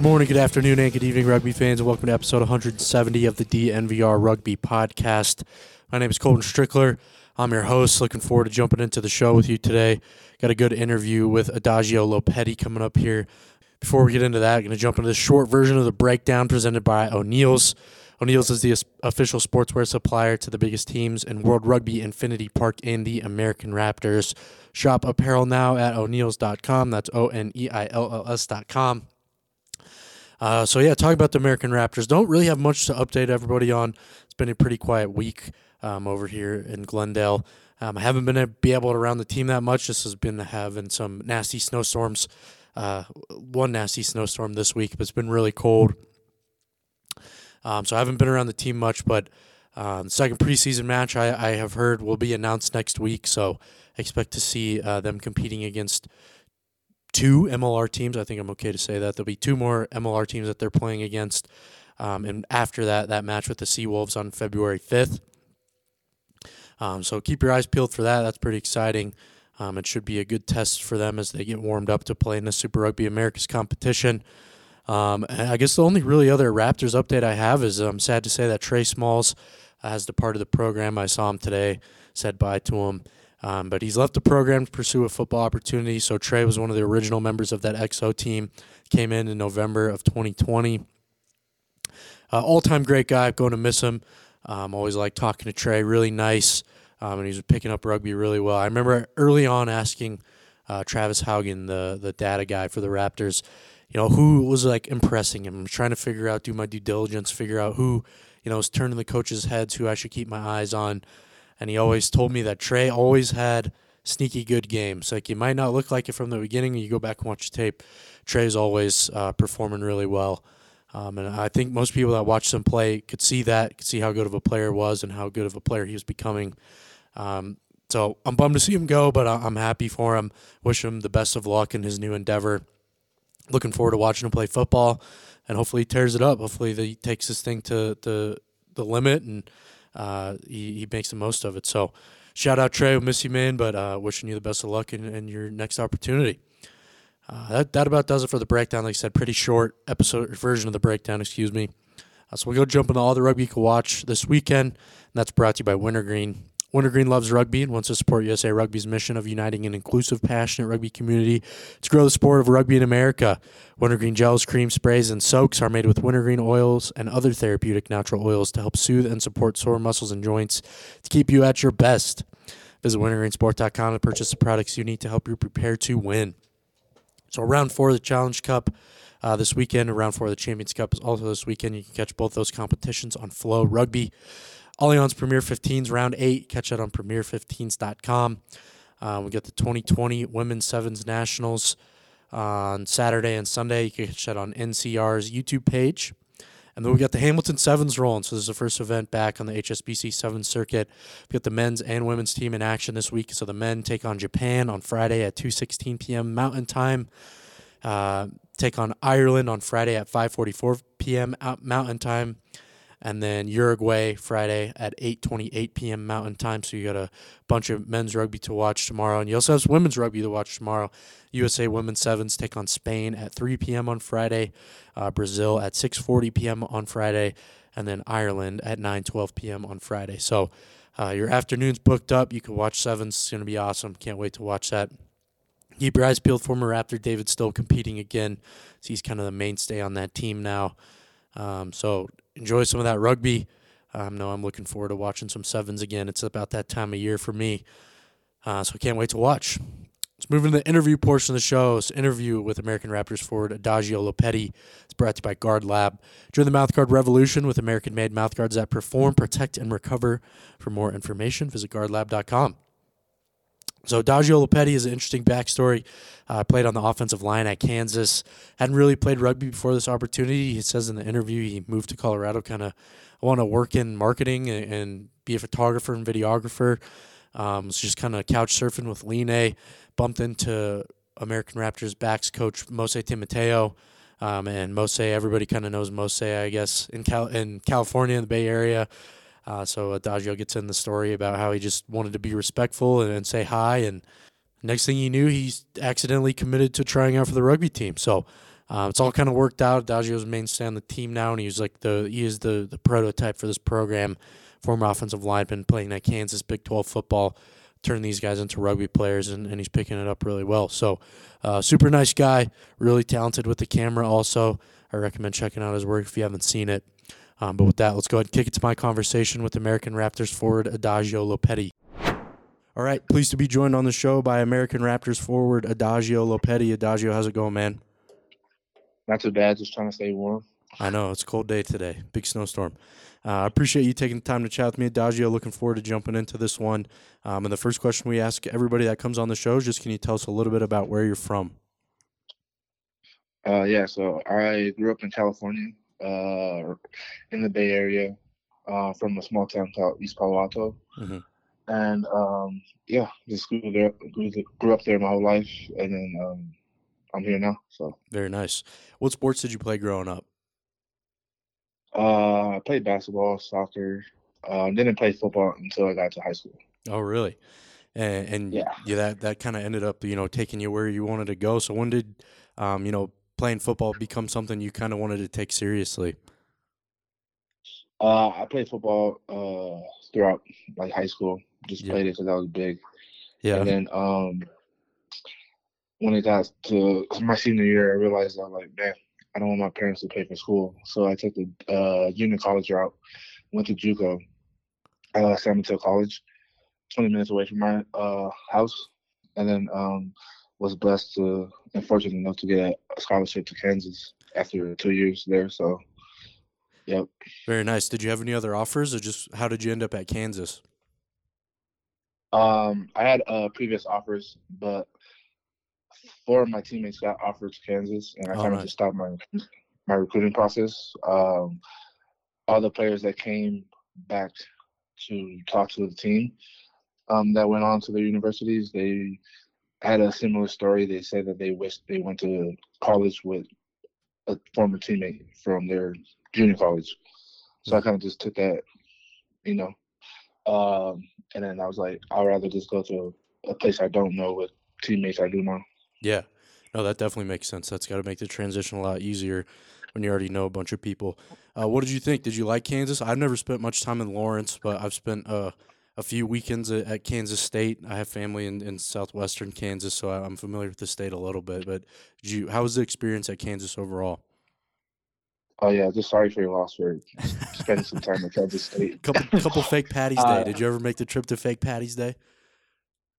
Good morning, good afternoon, and good evening, rugby fans, and welcome to episode 170 of the DNVR Rugby Podcast. My name is Colton Strickler. I'm your host. Looking forward to jumping into the show with you today. Got a good interview with Adagio Lopeti coming up here. Before we get into that, I'm going to jump into the short version of the breakdown presented by O'Neill's. O'Neill's is the official sportswear supplier to the biggest teams in World Rugby, Infinity Park, and the American Raptors. Shop apparel now at o'neills.com. That's O N E I L L S.com. Uh, so yeah, talk about the American Raptors. Don't really have much to update everybody on. It's been a pretty quiet week um, over here in Glendale. Um, I haven't been able to be able to around the team that much. This has been having some nasty snowstorms. Uh, one nasty snowstorm this week, but it's been really cold. Um, so I haven't been around the team much, but um, second preseason match I, I have heard will be announced next week. So I expect to see uh, them competing against two MLR teams. I think I'm okay to say that there'll be two more MLR teams that they're playing against. Um, and after that, that match with the Seawolves on February 5th. Um, so keep your eyes peeled for that. That's pretty exciting. Um, it should be a good test for them as they get warmed up to play in the Super Rugby Americas competition. Um, I guess the only really other Raptors update I have is I'm sad to say that Trey Smalls has departed the program. I saw him today, said bye to him. Um, but he's left the program to pursue a football opportunity. So Trey was one of the original members of that XO team. Came in in November of 2020. Uh, all-time great guy. Going to miss him. Um, always like talking to Trey. Really nice, um, and was picking up rugby really well. I remember early on asking uh, Travis Haugen, the the data guy for the Raptors, you know, who was like impressing him. I'm trying to figure out, do my due diligence, figure out who, you know, is turning the coaches' heads, who I should keep my eyes on and he always told me that Trey always had sneaky good games. Like you might not look like it from the beginning. You go back and watch the tape. Trey's always uh, performing really well. Um, and I think most people that watched him play could see that, could see how good of a player was and how good of a player he was becoming. Um, so I'm bummed to see him go, but I'm happy for him. Wish him the best of luck in his new endeavor. Looking forward to watching him play football, and hopefully he tears it up. Hopefully he takes this thing to, to the limit and uh, he, he makes the most of it. So shout out Trey, we miss you, man, but uh, wishing you the best of luck in, in your next opportunity. Uh, that, that about does it for the breakdown. Like I said, pretty short episode version of the breakdown, excuse me. Uh, so we'll go jump into all the rugby you can watch this weekend, and that's brought to you by Wintergreen. Wintergreen loves rugby and wants to support USA Rugby's mission of uniting an inclusive, passionate rugby community to grow the sport of rugby in America. Wintergreen gels, cream sprays, and soaks are made with wintergreen oils and other therapeutic natural oils to help soothe and support sore muscles and joints to keep you at your best. Visit wintergreensport.com to purchase the products you need to help you prepare to win. So, round four of the Challenge Cup uh, this weekend, round four of the Champions Cup is also this weekend. You can catch both those competitions on FloRugby. Allianz Premier 15s, round eight. Catch that on premier15s.com. Uh, we got the 2020 Women's Sevens Nationals on Saturday and Sunday. You can catch that on NCR's YouTube page. And then we got the Hamilton Sevens rolling. So this is the first event back on the HSBC Sevens circuit. We've got the men's and women's team in action this week. So the men take on Japan on Friday at 2:16 p.m. Mountain Time. Uh, take on Ireland on Friday at 5:44 p.m. Mountain Time and then Uruguay Friday at 8:28 p.m. Mountain Time. So you got a bunch of men's rugby to watch tomorrow, and you also have women's rugby to watch tomorrow. USA Women's Sevens take on Spain at 3 p.m. on Friday, uh, Brazil at 6:40 p.m. on Friday, and then Ireland at 9:12 p.m. on Friday. So uh, your afternoon's booked up. You can watch sevens. It's gonna be awesome. Can't wait to watch that. Keep your eyes peeled. Former Raptor David still competing again. So he's kind of the mainstay on that team now. Um, so enjoy some of that rugby. Um, no, I'm looking forward to watching some sevens again. It's about that time of year for me. Uh, so I can't wait to watch. Let's move into the interview portion of the show. This interview with American Raptors forward Adagio Lopeti. It's brought to you by GuardLab. Join the mouthguard revolution with American made mouthguards that perform, protect, and recover. For more information, visit guardlab.com. So Adagio Lopeti is an interesting backstory. Uh, played on the offensive line at Kansas. Hadn't really played rugby before this opportunity. He says in the interview he moved to Colorado kind of I want to work in marketing and, and, be a photographer and videographer. Um, was just kind of couch surfing with Line. Bumped into American Raptors backs coach Mose Timoteo. Um, and Mose, everybody kind of knows Mose, I guess, in Cal- in California, in the Bay Area. Uh, so Adagio gets in the story about how he just wanted to be respectful and, and say hi. And next thing you knew, he's accidentally committed to trying out for the rugby team. So uh, it's all kind of worked out. Adagio's mainstay on the team now, and he's like the he is the the prototype for this program. Former offensive lineman playing at Kansas Big 12 football, turned these guys into rugby players, and, and he's picking it up really well. So, uh, super nice guy, really talented with the camera. Also, I recommend checking out his work if you haven't seen it. Um, but with that, let's go ahead and kick it to my conversation with American Raptors forward Adagio Lopeti. All right, pleased to be joined on the show by American Raptors forward Adagio Lopeti. Adagio, how's it going, man? Not too bad, just trying to stay warm. I know it's a cold day today, big snowstorm. Uh, I appreciate you taking the time to chat with me, Adagio. Looking forward to jumping into this one. Um, and the first question we ask everybody that comes on the show is just can you tell us a little bit about where you're from? Uh, yeah, so I grew up in California, uh, in the Bay Area, uh, from a small town called East Palo Alto. Mm-hmm. And um, yeah, just grew, there, grew, grew, up there my whole life, and then um, I'm here now. So very nice. What sports did you play growing up? Uh, I played basketball, soccer. Uh, didn't play football until I got to high school. Oh, really? And, and yeah, yeah, that that kind of ended up, you know, taking you where you wanted to go. So when did, um, you know, playing football become something you kind of wanted to take seriously? Uh, I played football uh, throughout like high school. Just yeah. played it because I was big. Yeah. And then um, when it got to my senior year, I realized I'm like, man, I don't want my parents to pay for school. So I took the uh, junior college route, went to JUCO, uh, San Mateo College, 20 minutes away from my uh, house, and then um, was blessed to and fortunate enough to get a scholarship to Kansas after two years there. So, yep. Very nice. Did you have any other offers, or just how did you end up at Kansas? Um, I had uh, previous offers, but four of my teammates got offered to Kansas, and I kind of right. just stopped my my recruiting process. Um, all the players that came back to talk to the team um, that went on to their universities, they had a similar story. They said that they wished they went to college with a former teammate from their junior college. So I kind of just took that, you know, um, and then I was like, I'd rather just go to a place I don't know with teammates I do know. Yeah, no, that definitely makes sense. That's got to make the transition a lot easier when you already know a bunch of people. Uh, what did you think? Did you like Kansas? I've never spent much time in Lawrence, but I've spent uh, a few weekends at, at, Kansas State. I have family in, in southwestern Kansas, so I'm familiar with the state a little bit. But you, how was the experience at Kansas overall? Oh yeah, just sorry for your loss for spending some time at Kansas State. couple couple fake Patty's uh, Day. Did you ever make the trip to fake Patty's Day?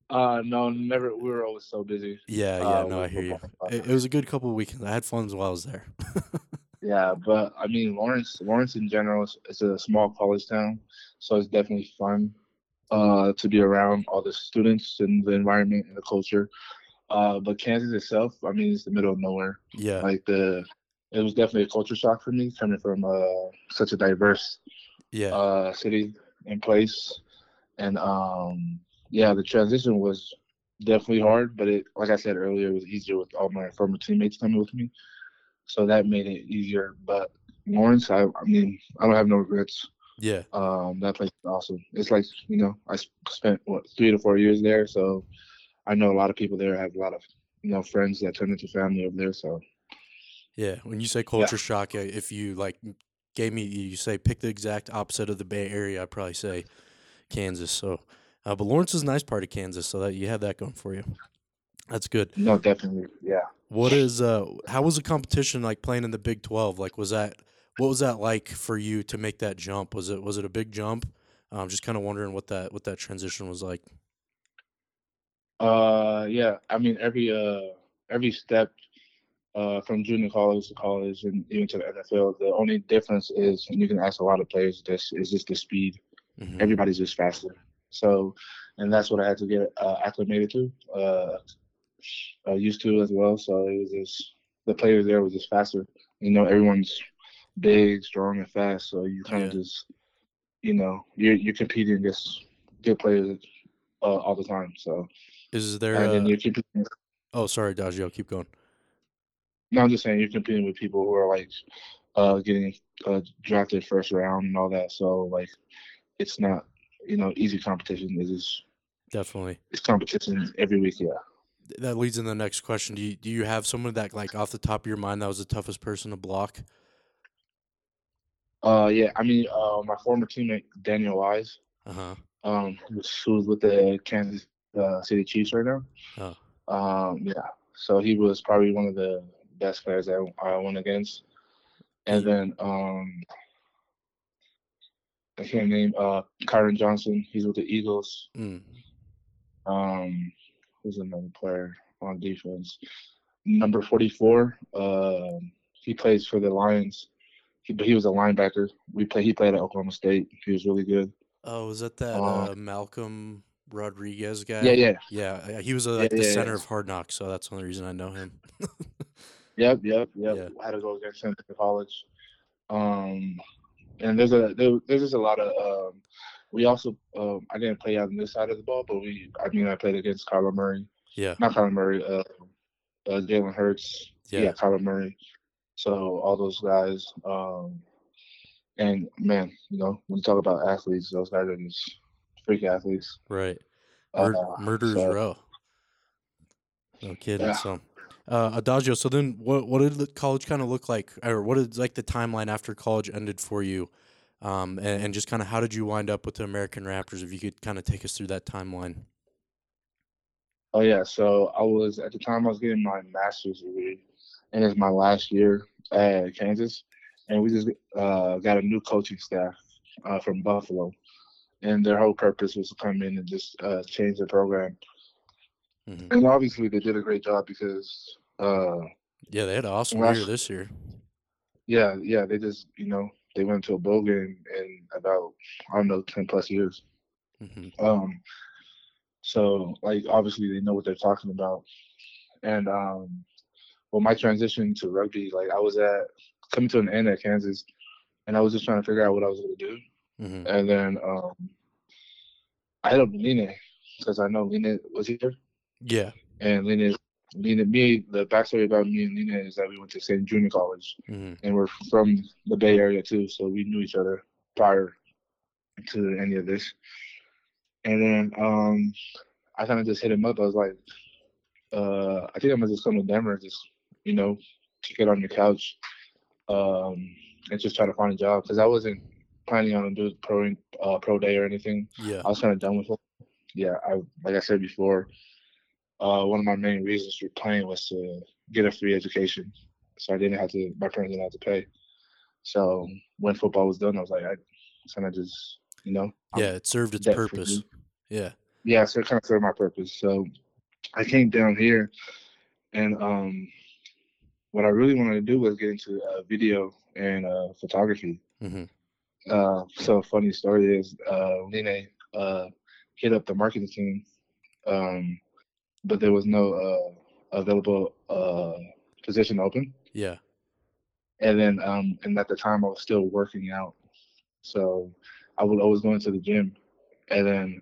Uh, no, never. We were always so busy. Yeah, yeah. Uh, no, I hear you. It, it, was a good couple of weekends. I had fun while I was there. yeah, but I mean, Lawrence, Lawrence in general, is, it's a small college town, so it's definitely fun uh, to be around all the students and the environment and the culture. Uh, but Kansas itself, I mean, it's the middle of nowhere. Yeah. Like the, it was definitely a culture shock for me coming from uh, such a diverse yeah. uh, city and place. And um, yeah, the transition was definitely hard, but it, like I said earlier, it was easier with all my former teammates coming with me. So that made it easier. But Lawrence, I, I mean, I don't have no regrets. Yeah. Um, that place is awesome. It's like you know, I spent what three to four years there, so I know a lot of people there. I have a lot of you know friends that turned into family over there. So yeah, when you say culture yeah. shock, if you like gave me you say pick the exact opposite of the Bay Area, I'd probably say Kansas. So, uh, but Lawrence is a nice part of Kansas, so that you have that going for you. That's good. No, definitely, yeah. What is uh? How was the competition like playing in the Big Twelve? Like, was that what was that like for you to make that jump? Was it was it a big jump? I'm just kind of wondering what that what that transition was like. Uh, yeah. I mean, every uh every step uh, from junior college to college and even to the NFL. The only difference is, and you can ask a lot of players this, is just the speed. Mm-hmm. Everybody's just faster. So, and that's what I had to get uh, acclimated to, uh, uh, used to as well. So it was just the players there was just faster. You know, everyone's big, strong, and fast. So you kind of yeah. just, you know, you're you're competing against good players uh, all the time. So is there? And then you're competing. Oh, sorry, Dajio. Keep going. No, I'm just saying you're competing with people who are like uh, getting uh, drafted first round and all that. So like, it's not you know easy competition. It is definitely it's competition every week. Yeah. That leads in the next question. Do you do you have someone that like off the top of your mind that was the toughest person to block? Uh, yeah. I mean, uh, my former teammate Daniel Wise. Uh huh. Um, who's with the Kansas uh, City Chiefs right now. Oh. Um, yeah. So he was probably one of the best players that I went against. And then um, I can't name uh Kyron Johnson. He's with the Eagles. Mm. Um, who's another player on defense? Number forty-four. Uh, he plays for the Lions. He, but he was a linebacker. We play. He played at Oklahoma State. He was really good. Oh, was that that um, uh, Malcolm Rodriguez guy? Yeah, yeah, yeah. He was uh, like yeah, the yeah, center yeah. of Hard Knocks, so that's the only reason I know him. Yep, yep, yep. Yeah. I had to go against him in college. Um, and there's a there, there's just a lot of. Um, we also um, I didn't play on this side of the ball, but we I mean I played against Kyler Murray. Yeah. Not Kyler Murray. Uh, uh, Jalen Hurts. Yeah. yeah, Kyler Murray. So all those guys. Um, and man, you know, when you talk about athletes, those guys are just freak athletes. Right. Mur- uh, murderers so, row. No kidding. Yeah. So uh, Adagio. So then, what what did the college kind of look like, or what did like the timeline after college ended for you, um, and, and just kind of how did you wind up with the American Raptors? If you could kind of take us through that timeline. Oh yeah, so I was at the time I was getting my master's degree, and it's my last year at Kansas, and we just uh, got a new coaching staff uh, from Buffalo, and their whole purpose was to come in and just uh, change the program Mm-hmm. And obviously they did a great job because uh, yeah, they had an awesome last, year this year. Yeah, yeah, they just you know they went to a bowl game in about I don't know ten plus years. Mm-hmm. Um, so like obviously they know what they're talking about, and um, well my transition to rugby like I was at coming to an end at Kansas, and I was just trying to figure out what I was going to do, mm-hmm. and then um, I hit up Line because I know Line was here. Yeah. And Lena, Lena, me, the backstory about me and Lena is that we went to St. Junior College, mm-hmm. and we're from the Bay Area too, so we knew each other prior to any of this. And then um, I kind of just hit him up. I was like, uh, I think I'm gonna just come to Denver, just you know, to get on your couch, um, and just try to find a job because I wasn't planning on doing pro uh, pro day or anything. Yeah, I was kind of done with it. Yeah, I like I said before, uh, one of my main reasons for playing was to get a free education. So I didn't have to, my parents didn't have to pay. So when football was done, I was like, I kind of just, you know. Yeah, it served its purpose. Yeah. Yeah, so it kind of served my purpose. So I came down here and um, what I really wanted to do was get into uh, video and uh, photography. Mm-hmm. Uh, so funny story is uh, Line uh, hit up the marketing team um, but there was no uh, available uh, position open. Yeah. And then, um, and at the time I was still working out, so I would always go into the gym, and then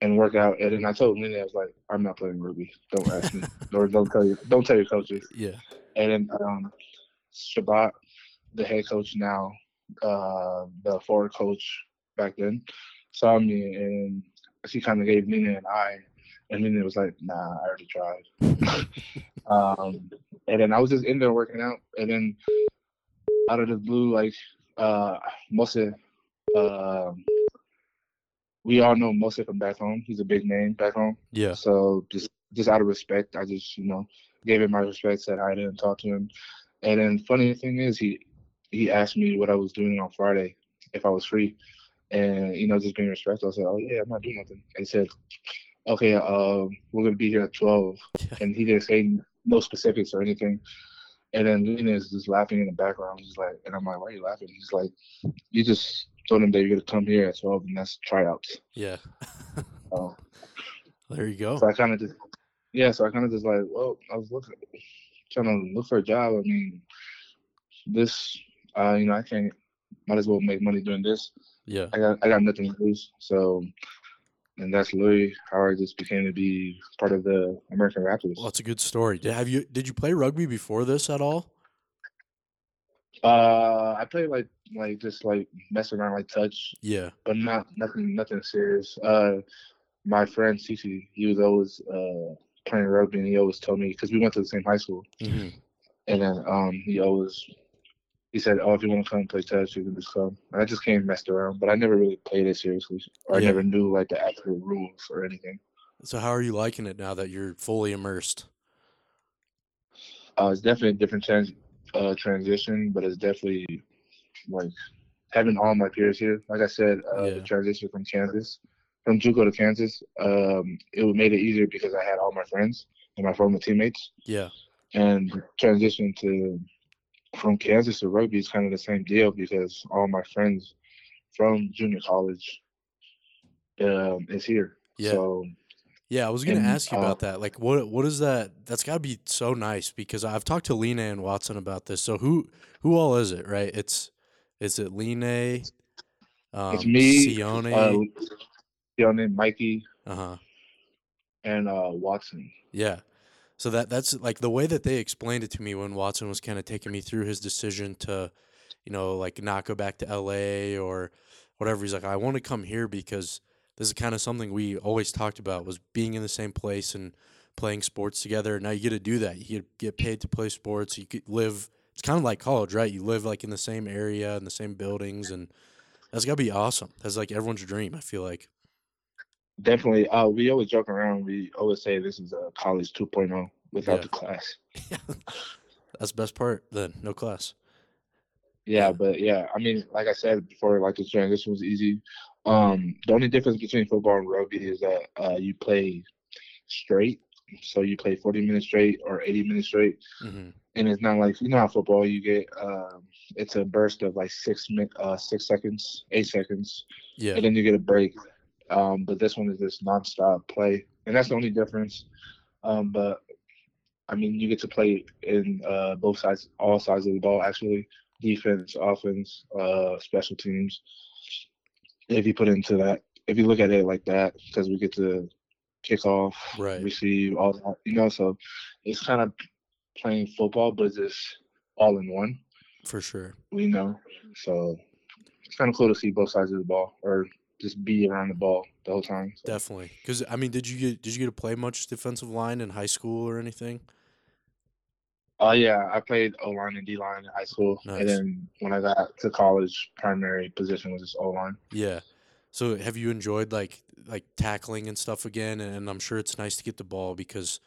and work out. And then I told Nene, I was like, I'm not playing rugby. Don't ask me, or don't tell you, don't tell your coaches. Yeah. And then um, Chabot, the head coach now, uh, the forward coach back then, saw me and she kind of gave Nina an eye, and then it was like, nah, I already tried. um, and then I was just in there working out, and then out of the blue, like uh, Mose, uh, we all know Mose from back home. He's a big name back home. Yeah. So just just out of respect, I just you know gave him my respect, said hi to him, talked to him, and then funny thing is he he asked me what I was doing on Friday if I was free, and you know just being respectful, I said, oh yeah, I'm not doing nothing. And he said, okay, uh, we're gonna be here at 12, and he didn't say no specifics or anything. And then Lena is just laughing in the background. He's like, and I'm like, why are you laughing? He's like, you just told him that you're gonna come here at 12, and that's tryouts. Yeah. so, there you go. So I kind of just, yeah. So I kind of just like, well, I was looking, trying to look for a job. I mean, this, uh, you know, I can't. Might as well make money doing this. Yeah. I got I got nothing to lose. So and that's literally how I just became to be part of the American Raptors. Well, that's a good story. Did have you did you play rugby before this at all? Uh, I played like like just like messing around like touch. Yeah. But not nothing nothing serious. Uh, my friend Cece, he was always uh playing rugby, and he always told me because we went to the same high school, mm-hmm. and then um he always he said, "Oh, if you want to come play touch, you can just come." And I just came and messed around, but I never really played it seriously, or yeah. I never knew like the actual rules or anything. So, how are you liking it now that you're fully immersed? Uh, it's definitely a different trans- uh, transition, but it's definitely like having all my peers here. Like I said, uh, yeah. the transition from Kansas, from JUCO to Kansas, um, it made it easier because I had all my friends and my former teammates. Yeah. And transition to from Kansas to rugby is kind of the same deal because all my friends from junior college um, is here. Yeah. So, yeah, I was gonna and, ask you about uh, that. Like, what what is that? That's got to be so nice because I've talked to Lena and Watson about this. So who who all is it? Right? It's is it Lena? Um, it's me, Sione, uh, Sione, Mikey, uh huh, and uh, Watson. Yeah. So that that's like the way that they explained it to me when Watson was kind of taking me through his decision to, you know, like not go back to LA or whatever. He's like, I want to come here because this is kind of something we always talked about was being in the same place and playing sports together. Now you get to do that. You get paid to play sports. You could live. It's kind of like college, right? You live like in the same area in the same buildings, and that's gotta be awesome. That's like everyone's dream. I feel like definitely. Uh, we always joke around. We always say this is a college 2.0 without yeah. the class. That's the best part. Then no class. Yeah, but yeah, I mean, like I said before, like the transition was easy. Um, the only difference between football and rugby is that uh, you play straight, so you play 40 minutes straight or 80 minutes straight, mm-hmm. and it's not like you know how football you get. Um, it's a burst of like six min, uh, six seconds, eight seconds, yeah, and then you get a break. Um, but this one is just nonstop play, and that's the only difference. Um, but I mean, you get to play in uh, both sides, all sides of the ball. Actually, defense, offense, uh, special teams. If you put into that, if you look at it like that, because we get to kick off, right. receive, all that, you know. So it's kind of playing football, but just all in one. For sure. We know. So it's kind of cool to see both sides of the ball, or just be around the ball the whole time. So. Definitely, because I mean, did you get did you get to play much defensive line in high school or anything? Oh uh, yeah, I played O line and D line in high school, nice. and then when I got to college, primary position was just O line. Yeah. So have you enjoyed like like tackling and stuff again? And I'm sure it's nice to get the ball because,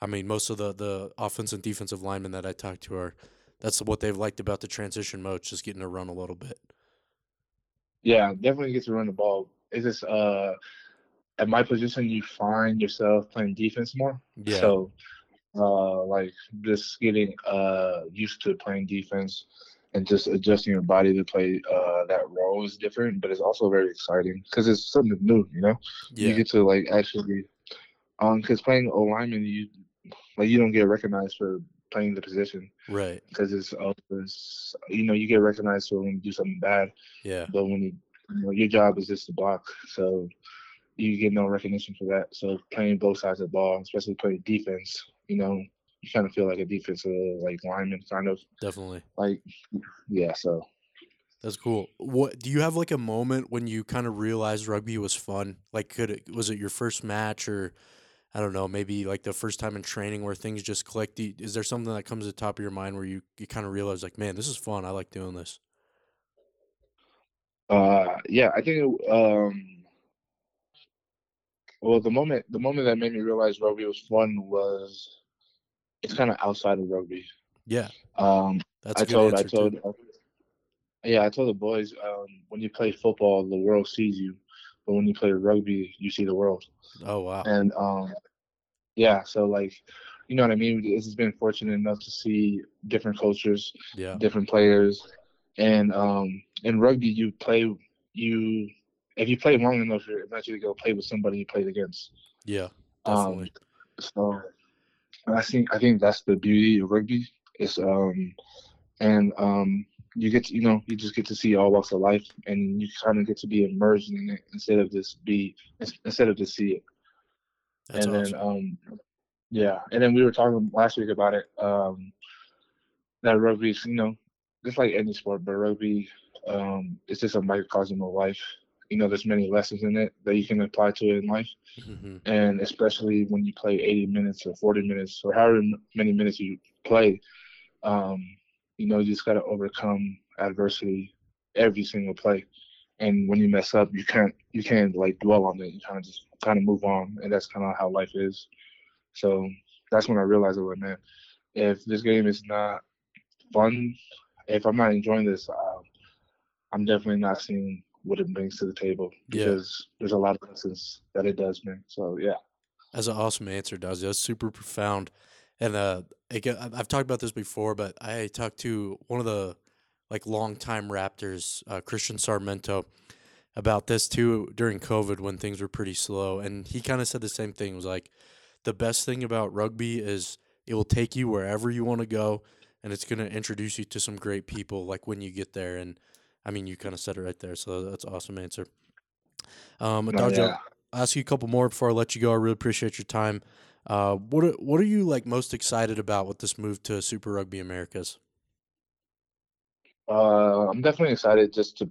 I mean, most of the the offensive and defensive linemen that I talk to are that's what they've liked about the transition mode, just getting to run a little bit. Yeah, definitely get to run the ball. It's just uh, at my position, you find yourself playing defense more. Yeah. So, uh, like just getting uh used to playing defense and just adjusting your body to play uh that role is different, but it's also very exciting because it's something new. You know, yeah. you get to like actually, um, because playing O lineman, you like you don't get recognized for playing the position. Right. Because it's, it's you know you get recognized for when you do something bad. Yeah. But when you, you know, your job is just to block, so you get no recognition for that. So playing both sides of the ball, especially playing defense, you know, you kind of feel like a defensive like lineman, kind of. Definitely. Like, yeah. So. That's cool. What do you have like a moment when you kind of realized rugby was fun? Like, could it was it your first match or I don't know, maybe like the first time in training where things just clicked? Is there something that comes to the top of your mind where you, you kind of realize like, man, this is fun. I like doing this. Uh, yeah, I think um, well, the moment the moment that made me realize rugby was fun was it's kind of outside of rugby. Yeah. Um, That's I told I told too. yeah I told the boys um, when you play football the world sees you, but when you play rugby you see the world. Oh wow. And um, yeah, so like you know what I mean. It's been fortunate enough to see different cultures, yeah, different players, and um, in rugby you play you if you play long enough, you're eventually gonna go play with somebody you played against. Yeah, definitely. Um, so I think I think that's the beauty of rugby. Is um and um you get to, you know you just get to see all walks of life and you kind of get to be immersed in it instead of just be instead of just see it. That's and awesome. then um yeah, and then we were talking last week about it. Um that rugby is you know just like any sport, but rugby um it's just a microcosm of life you know there's many lessons in it that you can apply to it in life mm-hmm. and especially when you play 80 minutes or 40 minutes or however many minutes you play um, you know you just got to overcome adversity every single play and when you mess up you can't you can't like dwell on it you kind of just kind of move on and that's kind of how life is so that's when i realized oh man if this game is not fun if i'm not enjoying this uh, i'm definitely not seeing what it brings to the table because yeah. there's a lot of lessons that it does bring. So yeah, that's an awesome answer, Dazzy. That's super profound. And uh, I've talked about this before, but I talked to one of the like longtime Raptors, uh, Christian Sarmiento, about this too during COVID when things were pretty slow, and he kind of said the same thing. It was like the best thing about rugby is it will take you wherever you want to go, and it's going to introduce you to some great people. Like when you get there, and I mean, you kind of said it right there, so that's an awesome answer. Um, oh, yeah. I'll ask you a couple more before I let you go. I really appreciate your time. Uh, what are, what are you like most excited about with this move to Super Rugby Americas? Uh, I'm definitely excited just to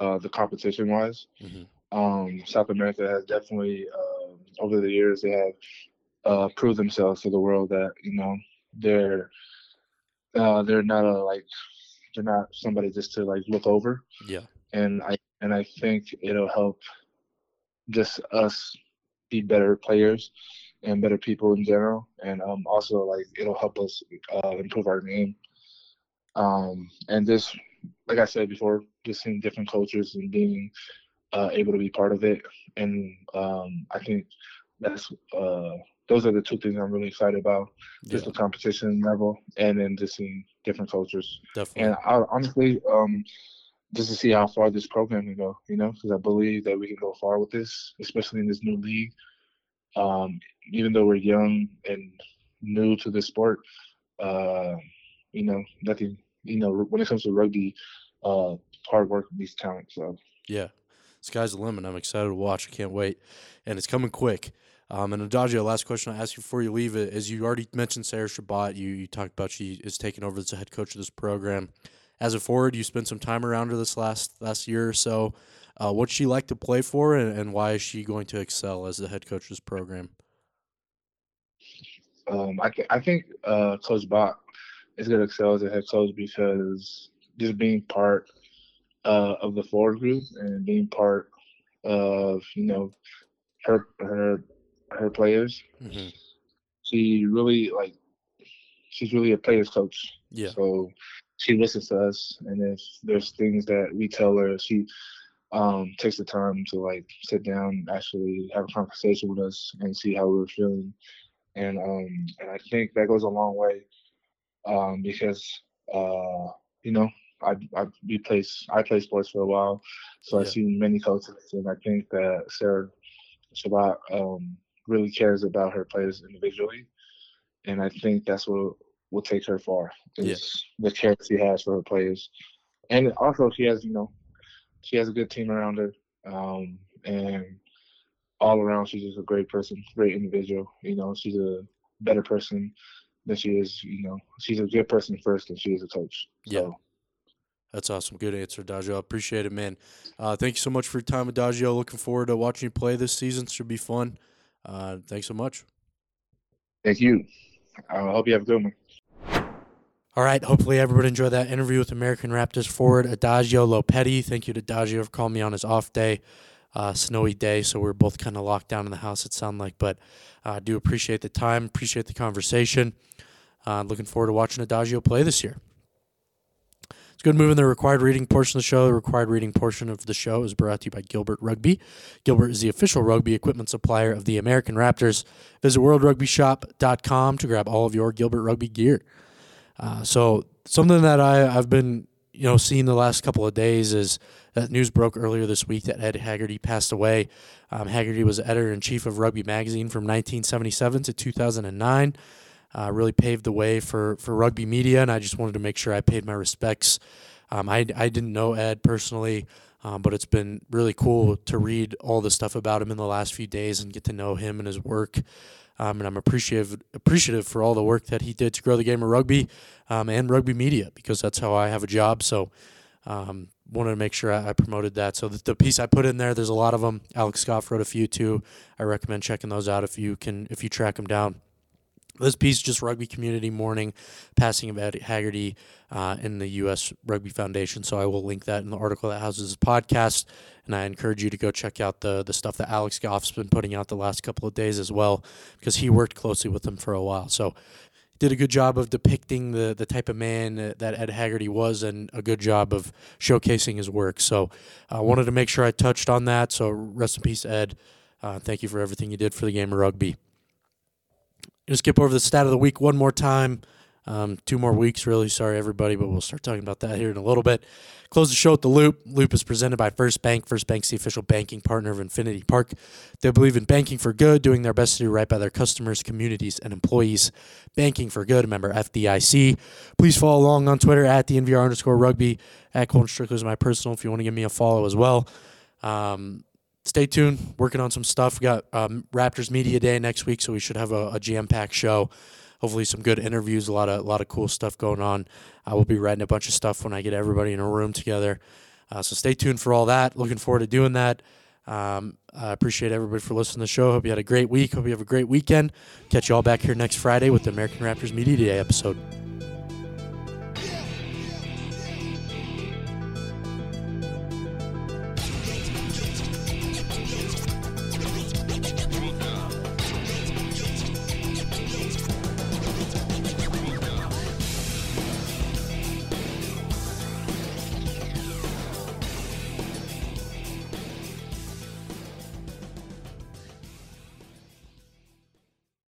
uh, the competition wise. Mm-hmm. Um, South America has definitely uh, over the years they have uh, proved themselves to the world that you know they're uh, they're not a like they're not somebody just to like look over. Yeah. And I and I think it'll help just us be better players and better people in general, and um, also like it'll help us uh, improve our game. Um, and this, like I said before, just seeing different cultures and being uh, able to be part of it, and um, I think that's uh, those are the two things I'm really excited about. Just yeah. the competition level, and then just seeing different cultures. Definitely. And I, honestly, um, just to see how far this program can go, you know, because I believe that we can go far with this, especially in this new league. Um, even though we're young and new to the sport, uh, you know, nothing. You know, when it comes to rugby, uh, hard work beats talent. So yeah, sky's the limit. I'm excited to watch. I can't wait, and it's coming quick. Um, and Adagio, last question I ask you before you leave it is you already mentioned Sarah Chabot. You you talked about she is taking over as the head coach of this program. As a forward, you spent some time around her this last last year or so. Uh, what's she like to play for, and, and why is she going to excel as the head coach of this program? Um, I, I think uh, Coach Bach is going to excel as a head coach because just being part uh, of the forward group and being part of you know her her her players. Mm-hmm. She really like she's really a players coach. Yeah. So she listens to us, and if there's things that we tell her, she um, takes the time to like sit down, actually have a conversation with us, and see how we're feeling. And um, and I think that goes a long way um, because uh, you know I I we play I play sports for a while, so yeah. I've seen many coaches, and I think that Sarah Chabot um, really cares about her players individually, and I think that's what will take her far. Is yeah. the care she has for her players, and also she has you know she has a good team around her, um, and all around she's just a great person, great individual. You know, she's a better person than she is, you know, she's a good person first and she is a coach. So. Yeah. That's awesome. Good answer, Dagio. Appreciate it, man. Uh, thank you so much for your time with Dagio. Looking forward to watching you play this season. Should be fun. Uh, thanks so much. Thank you. I hope you have a good one. All right. Hopefully, everyone enjoyed that interview with American Raptors forward Adagio Lopeti. Thank you to Adagio for calling me on his off day, uh, snowy day. So we're both kind of locked down in the house, it sounded like. But I uh, do appreciate the time, appreciate the conversation. Uh, looking forward to watching Adagio play this year. It's good moving the required reading portion of the show. The required reading portion of the show is brought to you by Gilbert Rugby. Gilbert is the official rugby equipment supplier of the American Raptors. Visit worldrugbyshop.com to grab all of your Gilbert Rugby gear. Uh, so something that I, I've been you know seeing the last couple of days is that news broke earlier this week that Ed Hagerty passed away. Um, Hagerty was editor in chief of Rugby Magazine from 1977 to 2009 uh, really paved the way for, for rugby media, and I just wanted to make sure I paid my respects. Um, I, I didn't know Ed personally, um, but it's been really cool to read all the stuff about him in the last few days and get to know him and his work. Um, and I'm appreciative appreciative for all the work that he did to grow the game of rugby um, and rugby media because that's how I have a job. So um, wanted to make sure I, I promoted that. So the, the, piece I put in there, there's a lot of them. Alex Scott wrote a few too. I recommend checking those out if you can if you track them down. This piece is just rugby community mourning passing of Ed Hagerty uh, in the U.S. Rugby Foundation. So I will link that in the article that houses this podcast, and I encourage you to go check out the the stuff that Alex Goff's been putting out the last couple of days as well, because he worked closely with them for a while. So did a good job of depicting the the type of man that Ed Hagerty was, and a good job of showcasing his work. So I wanted to make sure I touched on that. So rest in peace, Ed. Uh, thank you for everything you did for the game of rugby. Gonna skip over the stat of the week one more time. Um, two more weeks, really. Sorry, everybody, but we'll start talking about that here in a little bit. Close the show with the Loop. Loop is presented by First Bank. First Bank's the official banking partner of Infinity Park. They believe in banking for good, doing their best to do right by their customers, communities, and employees. Banking for good, member FDIC. Please follow along on Twitter at DNVR underscore rugby. At Colton Strickler is my personal if you want to give me a follow as well. Um, stay tuned. Working on some stuff. We got um, Raptors Media Day next week, so we should have a, a jam packed show. Hopefully, some good interviews. A lot of a lot of cool stuff going on. I will be writing a bunch of stuff when I get everybody in a room together. Uh, so stay tuned for all that. Looking forward to doing that. Um, I appreciate everybody for listening to the show. Hope you had a great week. Hope you have a great weekend. Catch you all back here next Friday with the American Raptors Media Day episode.